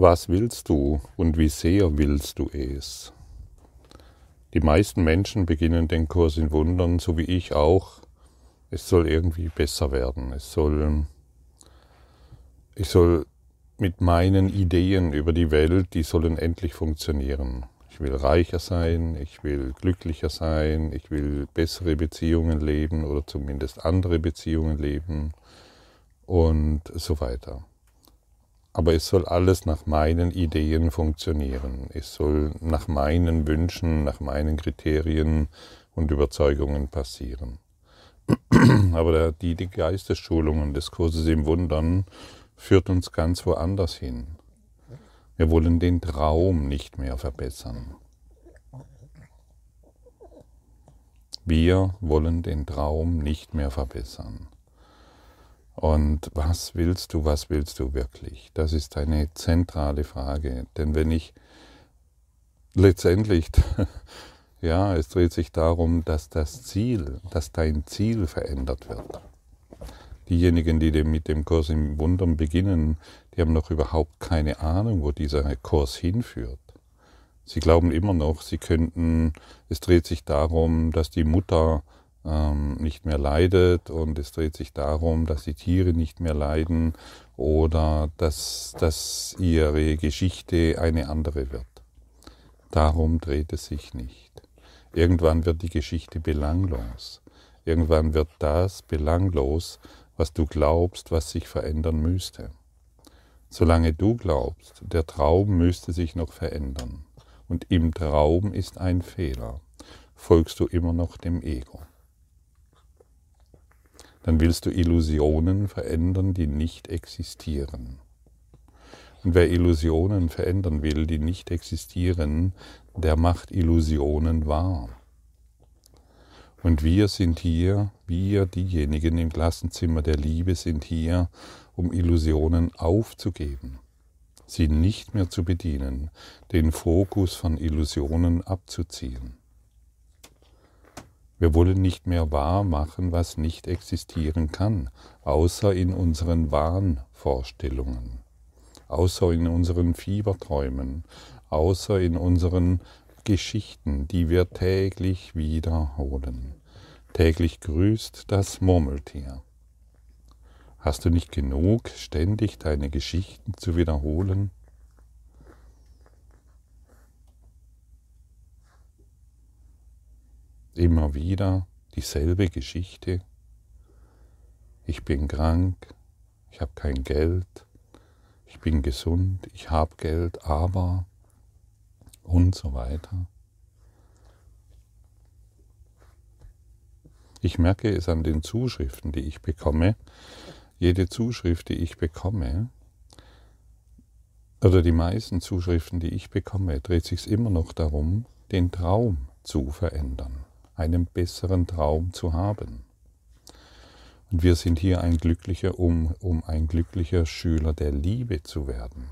Was willst du und wie sehr willst du es? Die meisten Menschen beginnen den Kurs in Wundern, so wie ich auch. Es soll irgendwie besser werden. Es soll, ich soll mit meinen Ideen über die Welt, die sollen endlich funktionieren. Ich will reicher sein, ich will glücklicher sein, ich will bessere Beziehungen leben oder zumindest andere Beziehungen leben und so weiter. Aber es soll alles nach meinen Ideen funktionieren. Es soll nach meinen Wünschen, nach meinen Kriterien und Überzeugungen passieren. Aber die, die Geistesschulungen des Kurses im Wundern führt uns ganz woanders hin. Wir wollen den Traum nicht mehr verbessern. Wir wollen den Traum nicht mehr verbessern. Und was willst du, was willst du wirklich? Das ist eine zentrale Frage. Denn wenn ich letztendlich, ja, es dreht sich darum, dass das Ziel, dass dein Ziel verändert wird. Diejenigen, die mit dem Kurs im Wundern beginnen, die haben noch überhaupt keine Ahnung, wo dieser Kurs hinführt. Sie glauben immer noch, sie könnten, es dreht sich darum, dass die Mutter ähm, nicht mehr leidet und es dreht sich darum, dass die Tiere nicht mehr leiden oder dass, dass ihre Geschichte eine andere wird. Darum dreht es sich nicht. Irgendwann wird die Geschichte belanglos. Irgendwann wird das belanglos, was du glaubst, was sich verändern müsste. Solange du glaubst, der Traum müsste sich noch verändern und im Traum ist ein Fehler, folgst du immer noch dem Ego dann willst du Illusionen verändern, die nicht existieren. Und wer Illusionen verändern will, die nicht existieren, der macht Illusionen wahr. Und wir sind hier, wir diejenigen im Klassenzimmer der Liebe sind hier, um Illusionen aufzugeben, sie nicht mehr zu bedienen, den Fokus von Illusionen abzuziehen. Wir wollen nicht mehr wahr machen, was nicht existieren kann, außer in unseren Wahnvorstellungen, außer in unseren Fieberträumen, außer in unseren Geschichten, die wir täglich wiederholen. Täglich grüßt das Murmeltier. Hast du nicht genug, ständig deine Geschichten zu wiederholen? Immer wieder dieselbe Geschichte. Ich bin krank, ich habe kein Geld, ich bin gesund, ich habe Geld, aber und so weiter. Ich merke es an den Zuschriften, die ich bekomme. Jede Zuschrift, die ich bekomme, oder die meisten Zuschriften, die ich bekomme, dreht sich immer noch darum, den Traum zu verändern einen besseren Traum zu haben. Und wir sind hier ein glücklicher, um, um ein glücklicher Schüler der Liebe zu werden.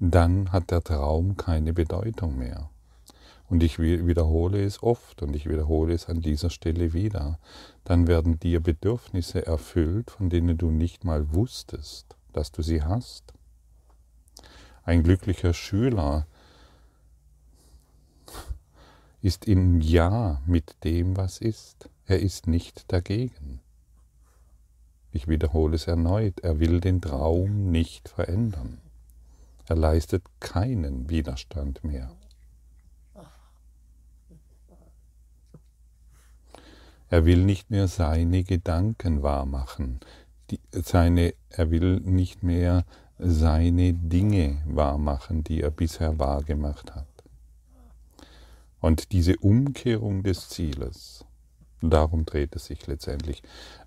Dann hat der Traum keine Bedeutung mehr. Und ich wiederhole es oft und ich wiederhole es an dieser Stelle wieder. Dann werden dir Bedürfnisse erfüllt, von denen du nicht mal wusstest, dass du sie hast. Ein glücklicher Schüler ist im Ja mit dem, was ist. Er ist nicht dagegen. Ich wiederhole es erneut, er will den Traum nicht verändern. Er leistet keinen Widerstand mehr. Er will nicht mehr seine Gedanken wahrmachen. Er will nicht mehr seine Dinge wahrmachen, die er bisher wahrgemacht hat. Und diese Umkehrung des Zieles, darum dreht es sich letztendlich.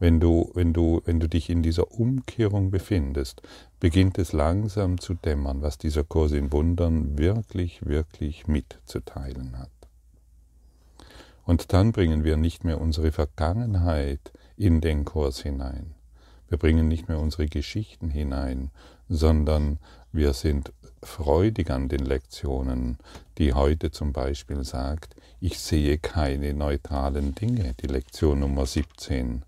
Wenn du, wenn du, wenn du dich in dieser Umkehrung befindest, beginnt es langsam zu dämmern, was dieser Kurs in Wundern wirklich, wirklich mitzuteilen hat. Und dann bringen wir nicht mehr unsere Vergangenheit in den Kurs hinein. Wir bringen nicht mehr unsere Geschichten hinein, sondern wir sind freudig an den Lektionen, die heute zum Beispiel sagt, ich sehe keine neutralen Dinge, die Lektion Nummer 17.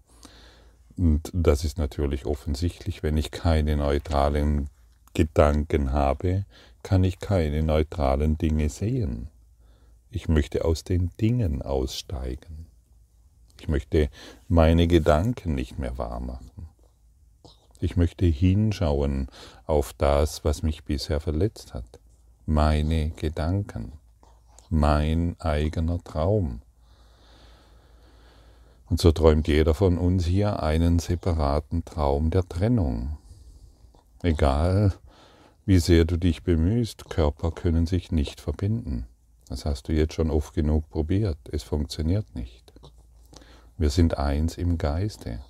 Und das ist natürlich offensichtlich, wenn ich keine neutralen Gedanken habe, kann ich keine neutralen Dinge sehen. Ich möchte aus den Dingen aussteigen. Ich möchte meine Gedanken nicht mehr Ich möchte hinschauen auf das, was mich bisher verletzt hat. Meine Gedanken. Mein eigener Traum. Und so träumt jeder von uns hier einen separaten Traum der Trennung. Egal, wie sehr du dich bemühst, Körper können sich nicht verbinden. Das hast du jetzt schon oft genug probiert. Es funktioniert nicht. Wir sind eins im Geiste.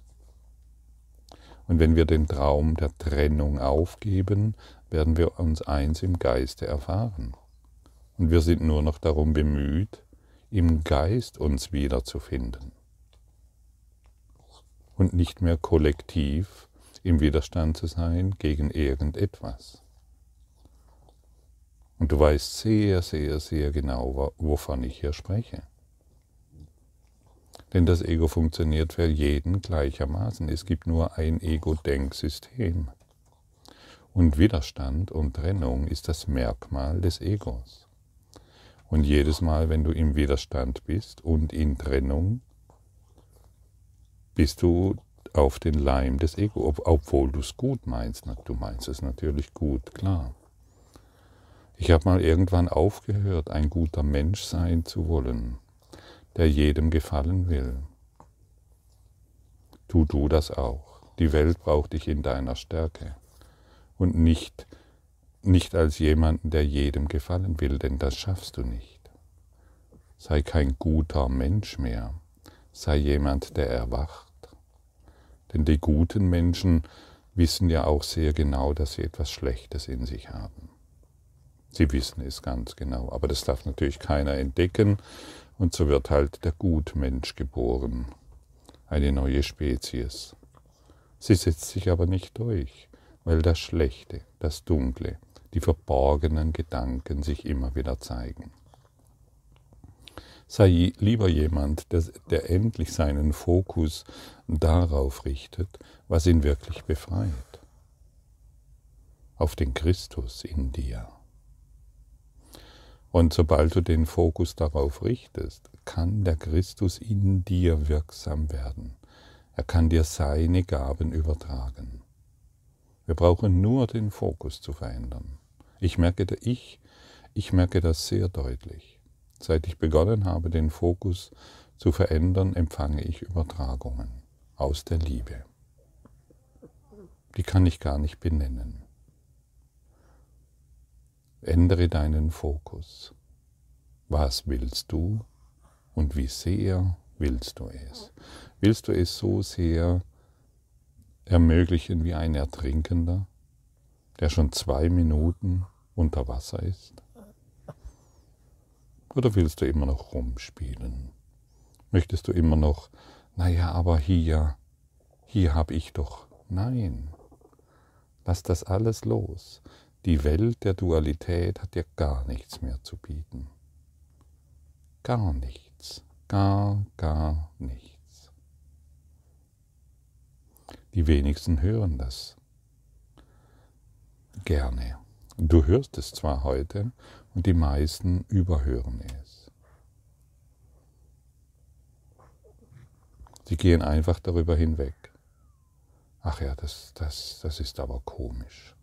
Und wenn wir den Traum der Trennung aufgeben, werden wir uns eins im Geiste erfahren. Und wir sind nur noch darum bemüht, im Geist uns wiederzufinden. Und nicht mehr kollektiv im Widerstand zu sein gegen irgendetwas. Und du weißt sehr, sehr, sehr genau, wovon ich hier spreche. Denn das Ego funktioniert für jeden gleichermaßen. Es gibt nur ein Ego-Denksystem. Und Widerstand und Trennung ist das Merkmal des Egos. Und jedes Mal, wenn du im Widerstand bist und in Trennung, bist du auf den Leim des Ego, ob, obwohl du es gut meinst. Du meinst es natürlich gut, klar. Ich habe mal irgendwann aufgehört, ein guter Mensch sein zu wollen der jedem gefallen will. Tu du das auch. Die Welt braucht dich in deiner Stärke und nicht, nicht als jemanden, der jedem gefallen will, denn das schaffst du nicht. Sei kein guter Mensch mehr, sei jemand, der erwacht. Denn die guten Menschen wissen ja auch sehr genau, dass sie etwas Schlechtes in sich haben. Sie wissen es ganz genau, aber das darf natürlich keiner entdecken, und so wird halt der Gutmensch geboren, eine neue Spezies. Sie setzt sich aber nicht durch, weil das Schlechte, das Dunkle, die verborgenen Gedanken sich immer wieder zeigen. Sei lieber jemand, der, der endlich seinen Fokus darauf richtet, was ihn wirklich befreit, auf den Christus in dir. Und sobald du den Fokus darauf richtest, kann der Christus in dir wirksam werden. Er kann dir seine Gaben übertragen. Wir brauchen nur den Fokus zu verändern. Ich merke, ich, ich merke das sehr deutlich. Seit ich begonnen habe, den Fokus zu verändern, empfange ich Übertragungen aus der Liebe. Die kann ich gar nicht benennen. Ändere deinen Fokus. Was willst du und wie sehr willst du es? Willst du es so sehr ermöglichen wie ein Ertrinkender, der schon zwei Minuten unter Wasser ist? Oder willst du immer noch rumspielen? Möchtest du immer noch, naja, aber hier, hier habe ich doch. Nein, lass das alles los. Die Welt der Dualität hat dir gar nichts mehr zu bieten. Gar nichts, gar, gar nichts. Die wenigsten hören das gerne. Du hörst es zwar heute und die meisten überhören es. Sie gehen einfach darüber hinweg. Ach ja, das, das, das ist aber komisch.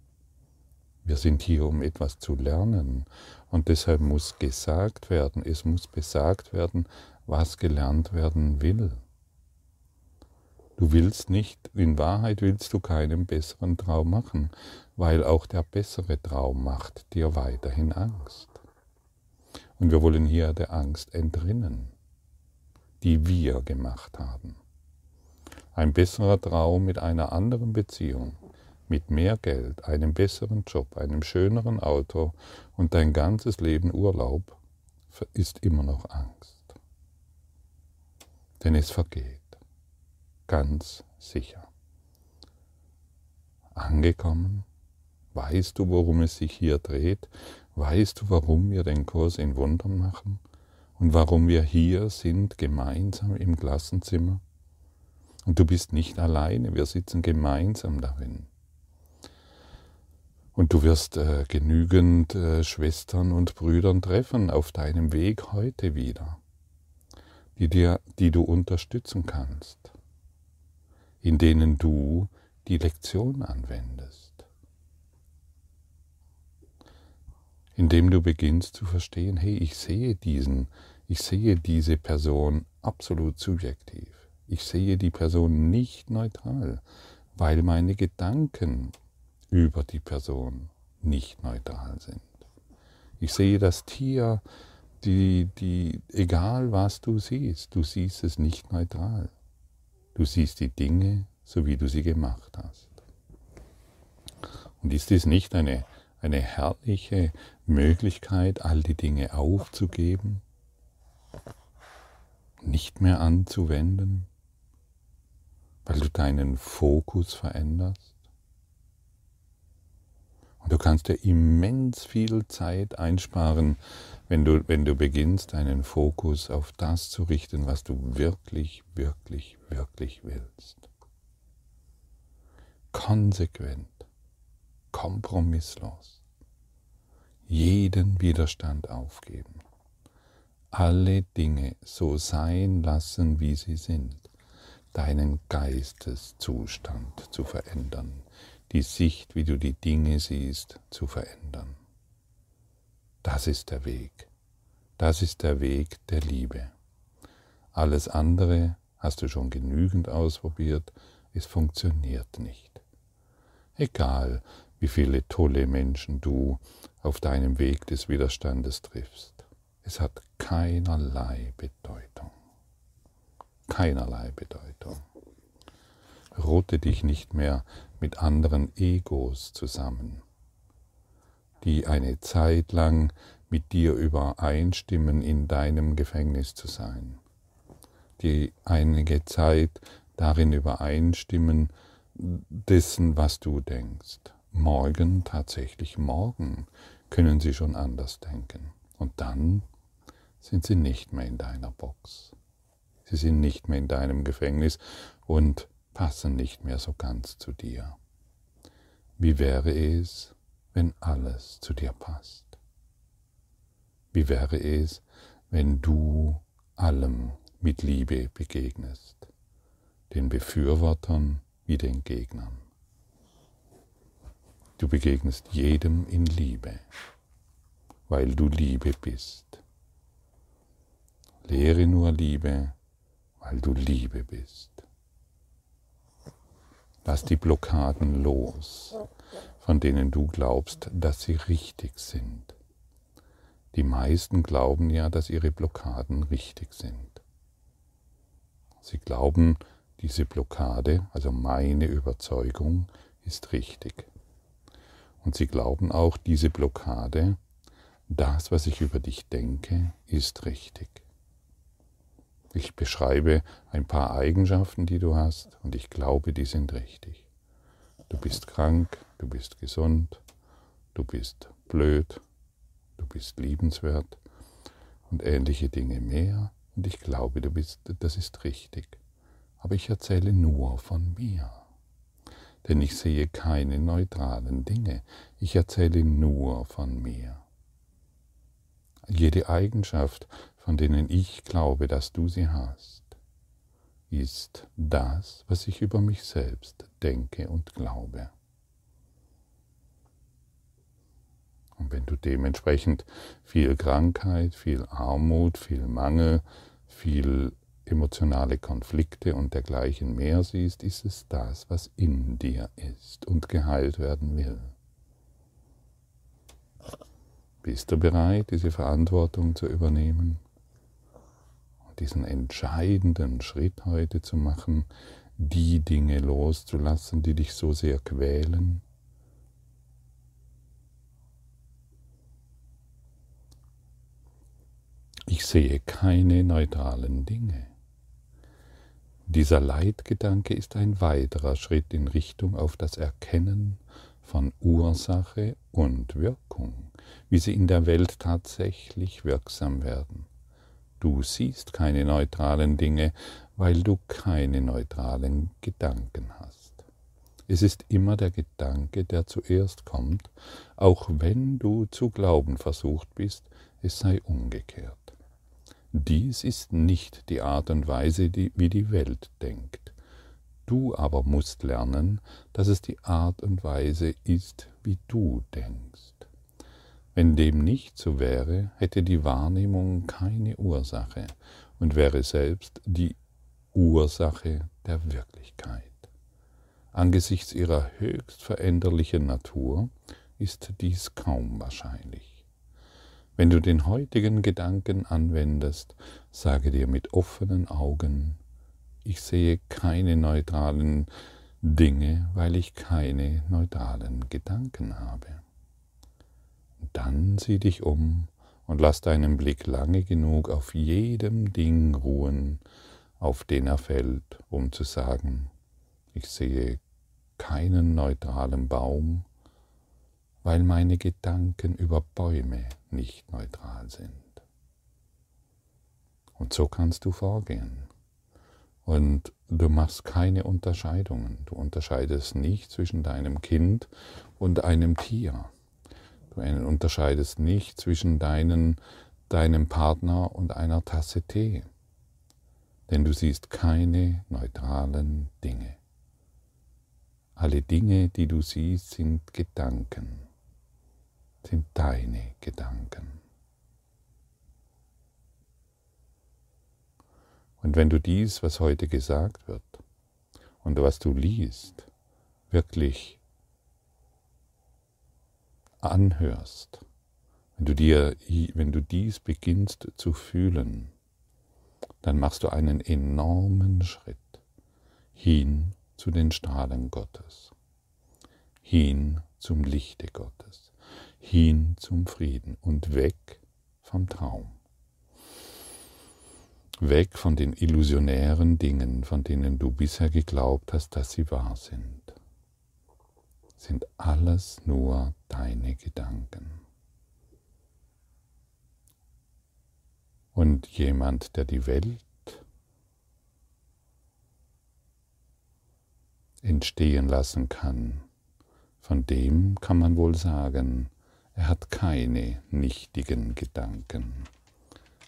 Wir sind hier, um etwas zu lernen. Und deshalb muss gesagt werden, es muss besagt werden, was gelernt werden will. Du willst nicht, in Wahrheit willst du keinen besseren Traum machen, weil auch der bessere Traum macht dir weiterhin Angst. Und wir wollen hier der Angst entrinnen, die wir gemacht haben. Ein besserer Traum mit einer anderen Beziehung, mit mehr Geld, einem besseren Job, einem schöneren Auto und dein ganzes Leben Urlaub ist immer noch Angst. Denn es vergeht, ganz sicher. Angekommen, weißt du, worum es sich hier dreht? Weißt du, warum wir den Kurs in Wundern machen? Und warum wir hier sind, gemeinsam im Klassenzimmer? Und du bist nicht alleine, wir sitzen gemeinsam darin. Und du wirst äh, genügend äh, Schwestern und Brüdern treffen auf deinem Weg heute wieder, die, dir, die du unterstützen kannst, in denen du die Lektion anwendest, indem du beginnst zu verstehen, hey, ich sehe diesen, ich sehe diese Person absolut subjektiv. Ich sehe die Person nicht neutral, weil meine Gedanken über die Person nicht neutral sind. Ich sehe das Tier, die, die, egal was du siehst, du siehst es nicht neutral. Du siehst die Dinge, so wie du sie gemacht hast. Und ist dies nicht eine, eine herrliche Möglichkeit, all die Dinge aufzugeben, nicht mehr anzuwenden, weil du deinen Fokus veränderst? Und du kannst dir immens viel Zeit einsparen, wenn du, wenn du beginnst, deinen Fokus auf das zu richten, was du wirklich, wirklich, wirklich willst. Konsequent, kompromisslos, jeden Widerstand aufgeben, alle Dinge so sein lassen, wie sie sind, deinen Geisteszustand zu verändern, die Sicht, wie du die Dinge siehst, zu verändern. Das ist der Weg. Das ist der Weg der Liebe. Alles andere hast du schon genügend ausprobiert, es funktioniert nicht. Egal, wie viele tolle Menschen du auf deinem Weg des Widerstandes triffst. Es hat keinerlei Bedeutung. Keinerlei Bedeutung. Rote dich nicht mehr mit anderen Egos zusammen, die eine Zeit lang mit dir übereinstimmen, in deinem Gefängnis zu sein, die einige Zeit darin übereinstimmen, dessen, was du denkst. Morgen, tatsächlich morgen, können sie schon anders denken. Und dann sind sie nicht mehr in deiner Box. Sie sind nicht mehr in deinem Gefängnis und passen nicht mehr so ganz zu dir. Wie wäre es, wenn alles zu dir passt? Wie wäre es, wenn du allem mit Liebe begegnest, den Befürwortern wie den Gegnern? Du begegnest jedem in Liebe, weil du Liebe bist. Lehre nur Liebe, weil du Liebe bist. Lass die Blockaden los, von denen du glaubst, dass sie richtig sind. Die meisten glauben ja, dass ihre Blockaden richtig sind. Sie glauben, diese Blockade, also meine Überzeugung, ist richtig. Und sie glauben auch, diese Blockade, das, was ich über dich denke, ist richtig. Ich beschreibe ein paar Eigenschaften, die du hast, und ich glaube, die sind richtig. Du bist krank, du bist gesund, du bist blöd, du bist liebenswert und ähnliche Dinge mehr. Und ich glaube, du bist, das ist richtig. Aber ich erzähle nur von mir. Denn ich sehe keine neutralen Dinge. Ich erzähle nur von mir. Jede Eigenschaft, von denen ich glaube, dass du sie hast, ist das, was ich über mich selbst denke und glaube. Und wenn du dementsprechend viel Krankheit, viel Armut, viel Mangel, viel emotionale Konflikte und dergleichen mehr siehst, ist es das, was in dir ist und geheilt werden will. Bist du bereit, diese Verantwortung zu übernehmen? Diesen entscheidenden Schritt heute zu machen, die Dinge loszulassen, die dich so sehr quälen. Ich sehe keine neutralen Dinge. Dieser Leitgedanke ist ein weiterer Schritt in Richtung auf das Erkennen von Ursache und Wirkung, wie sie in der Welt tatsächlich wirksam werden. Du siehst keine neutralen Dinge, weil du keine neutralen Gedanken hast. Es ist immer der Gedanke, der zuerst kommt, auch wenn du zu glauben versucht bist, es sei umgekehrt. Dies ist nicht die Art und Weise, wie die Welt denkt. Du aber musst lernen, dass es die Art und Weise ist, wie du denkst. Wenn dem nicht so wäre, hätte die Wahrnehmung keine Ursache und wäre selbst die Ursache der Wirklichkeit. Angesichts ihrer höchst veränderlichen Natur ist dies kaum wahrscheinlich. Wenn du den heutigen Gedanken anwendest, sage dir mit offenen Augen, ich sehe keine neutralen Dinge, weil ich keine neutralen Gedanken habe. Dann sieh dich um und lass deinen Blick lange genug auf jedem Ding ruhen, auf den er fällt, um zu sagen, ich sehe keinen neutralen Baum, weil meine Gedanken über Bäume nicht neutral sind. Und so kannst du vorgehen. Und du machst keine Unterscheidungen. Du unterscheidest nicht zwischen deinem Kind und einem Tier. Du unterscheidest nicht zwischen deinen, deinem Partner und einer Tasse Tee. Denn du siehst keine neutralen Dinge. Alle Dinge, die du siehst, sind Gedanken, sind deine Gedanken. Und wenn du dies, was heute gesagt wird und was du liest, wirklich anhörst, wenn du dir, wenn du dies beginnst zu fühlen, dann machst du einen enormen Schritt hin zu den Strahlen Gottes, hin zum Lichte Gottes, hin zum Frieden und weg vom Traum. Weg von den illusionären Dingen, von denen du bisher geglaubt hast, dass sie wahr sind sind alles nur deine Gedanken. Und jemand, der die Welt entstehen lassen kann, von dem kann man wohl sagen, er hat keine nichtigen Gedanken.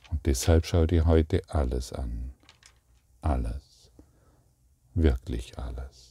Und deshalb schau dir heute alles an. Alles. Wirklich alles.